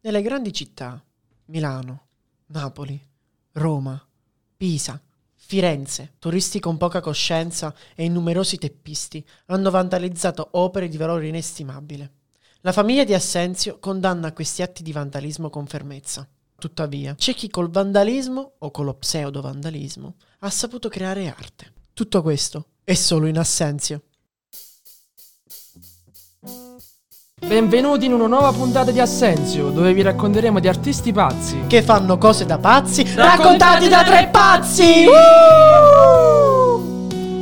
Nelle grandi città, Milano, Napoli, Roma, Pisa, Firenze, turisti con poca coscienza e innumerosi teppisti hanno vandalizzato opere di valore inestimabile. La famiglia di Assenzio condanna questi atti di vandalismo con fermezza. Tuttavia, c'è chi col vandalismo o con lo pseudo-vandalismo ha saputo creare arte. Tutto questo è solo in Assenzio. Benvenuti in una nuova puntata di Assenzio, dove vi racconteremo di artisti pazzi. Che fanno cose da pazzi, Raccontati raccontati da tre pazzi!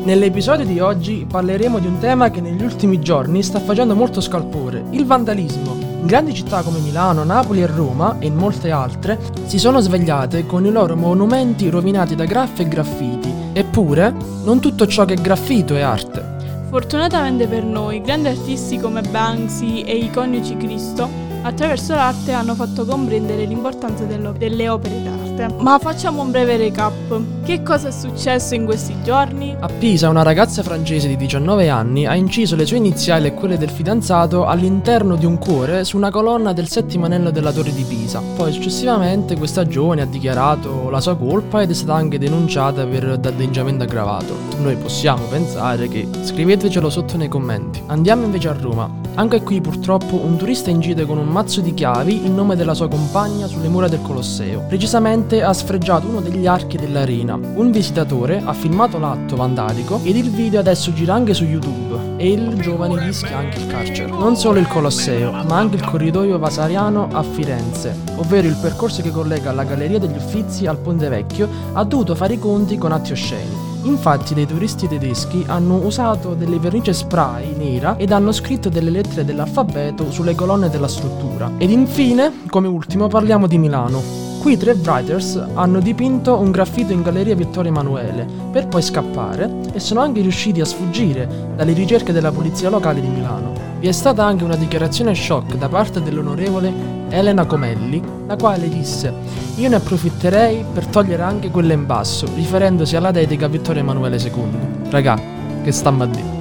Nell'episodio di oggi parleremo di un tema che negli ultimi giorni sta facendo molto scalpore, il vandalismo. In grandi città come Milano, Napoli e Roma, e in molte altre, si sono svegliate con i loro monumenti rovinati da graffi e graffiti. Eppure, non tutto ciò che è graffito è arte. Fortunatamente per noi, grandi artisti come Banksy e i coniugi Cristo attraverso l'arte hanno fatto comprendere l'importanza delle opere d'arte. Ma facciamo un breve recap. Che cosa è successo in questi giorni? A Pisa una ragazza francese di 19 anni ha inciso le sue iniziali e quelle del fidanzato all'interno di un cuore su una colonna del settimo anello della torre di Pisa. Poi successivamente questa giovane ha dichiarato la sua colpa ed è stata anche denunciata per danneggiamento aggravato. Noi possiamo pensare che scrivetecelo sotto nei commenti. Andiamo invece a Roma. Anche qui purtroppo un turista incide con un mazzo di chiavi in nome della sua compagna sulle mura del Colosseo. Precisamente ha sfregiato uno degli archi dell'arena. Un visitatore ha filmato l'atto vandalico ed il video adesso gira anche su YouTube e il giovane rischia anche il carcere. Non solo il Colosseo, ma anche il corridoio vasariano a Firenze, ovvero il percorso che collega la Galleria degli Uffizi al Ponte Vecchio, ha dovuto fare i conti con atti osceni. Infatti dei turisti tedeschi hanno usato delle vernice spray nera ed hanno scritto delle lettere dell'alfabeto sulle colonne della struttura. Ed infine, come ultimo, parliamo di Milano. Qui tre writers hanno dipinto un graffito in Galleria Vittorio Emanuele per poi scappare e sono anche riusciti a sfuggire dalle ricerche della polizia locale di Milano. Vi è stata anche una dichiarazione shock da parte dell'onorevole Elena Comelli, la quale disse io ne approfitterei per togliere anche quella in basso, riferendosi alla dedica Vittorio Emanuele II. Raga, che stamma a dire?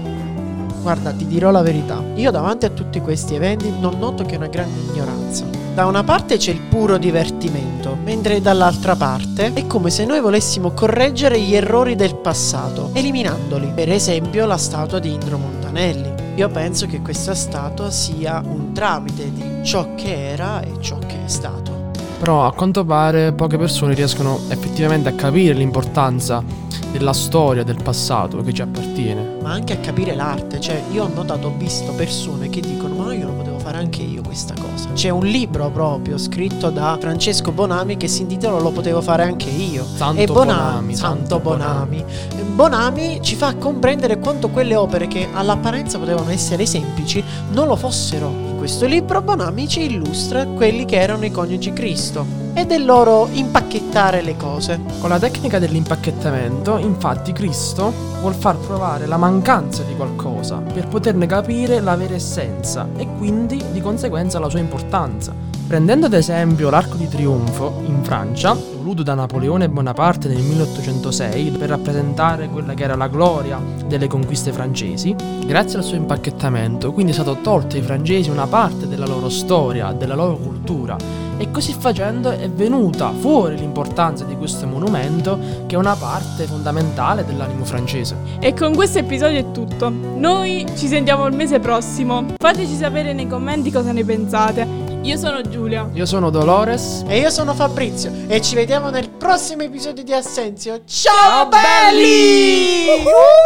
Guarda, ti dirò la verità. Io davanti a tutti questi eventi non noto che una grande ignoranza. Da una parte c'è il puro divertimento, mentre dall'altra parte è come se noi volessimo correggere gli errori del passato, eliminandoli. Per esempio la statua di Indro Montanelli. Io penso che questa statua sia un tramite di ciò che era e ciò che è stato. Però a quanto pare poche persone riescono effettivamente a capire l'importanza della storia, del passato che ci appartiene. Ma anche a capire l'arte, cioè io ho notato, ho visto persone che dicono ma io lo potevo fare anche io questa cosa. C'è un libro proprio scritto da Francesco Bonami che si intitola Lo potevo fare anche io. Santo e Bonami, Santo Santo Bonami. Bonami ci fa comprendere quanto quelle opere che all'apparenza potevano essere semplici non lo fossero. In questo libro Bonami ci illustra quelli che erano i coniugi Cristo e del loro impacchettare le cose. Con la tecnica dell'impacchettamento, infatti, Cristo vuol far provare la mancanza di qualcosa per poterne capire la vera essenza e quindi di conseguenza la sua importanza. Prendendo ad esempio l'Arco di Trionfo in Francia, voluto da Napoleone Bonaparte nel 1806 per rappresentare quella che era la gloria delle conquiste francesi, grazie al suo impacchettamento quindi è stato tolto ai francesi una parte della loro storia, della loro cultura e così facendo è venuta fuori l'importanza di questo monumento che è una parte fondamentale dell'animo francese. E con questo episodio è tutto. Noi ci sentiamo il mese prossimo. Fateci sapere nei commenti cosa ne pensate. Io sono Giulia. Io sono Dolores. E io sono Fabrizio. E ci vediamo nel prossimo episodio di Assenzio. Ciao, Ciao belli! belli! Uh-huh!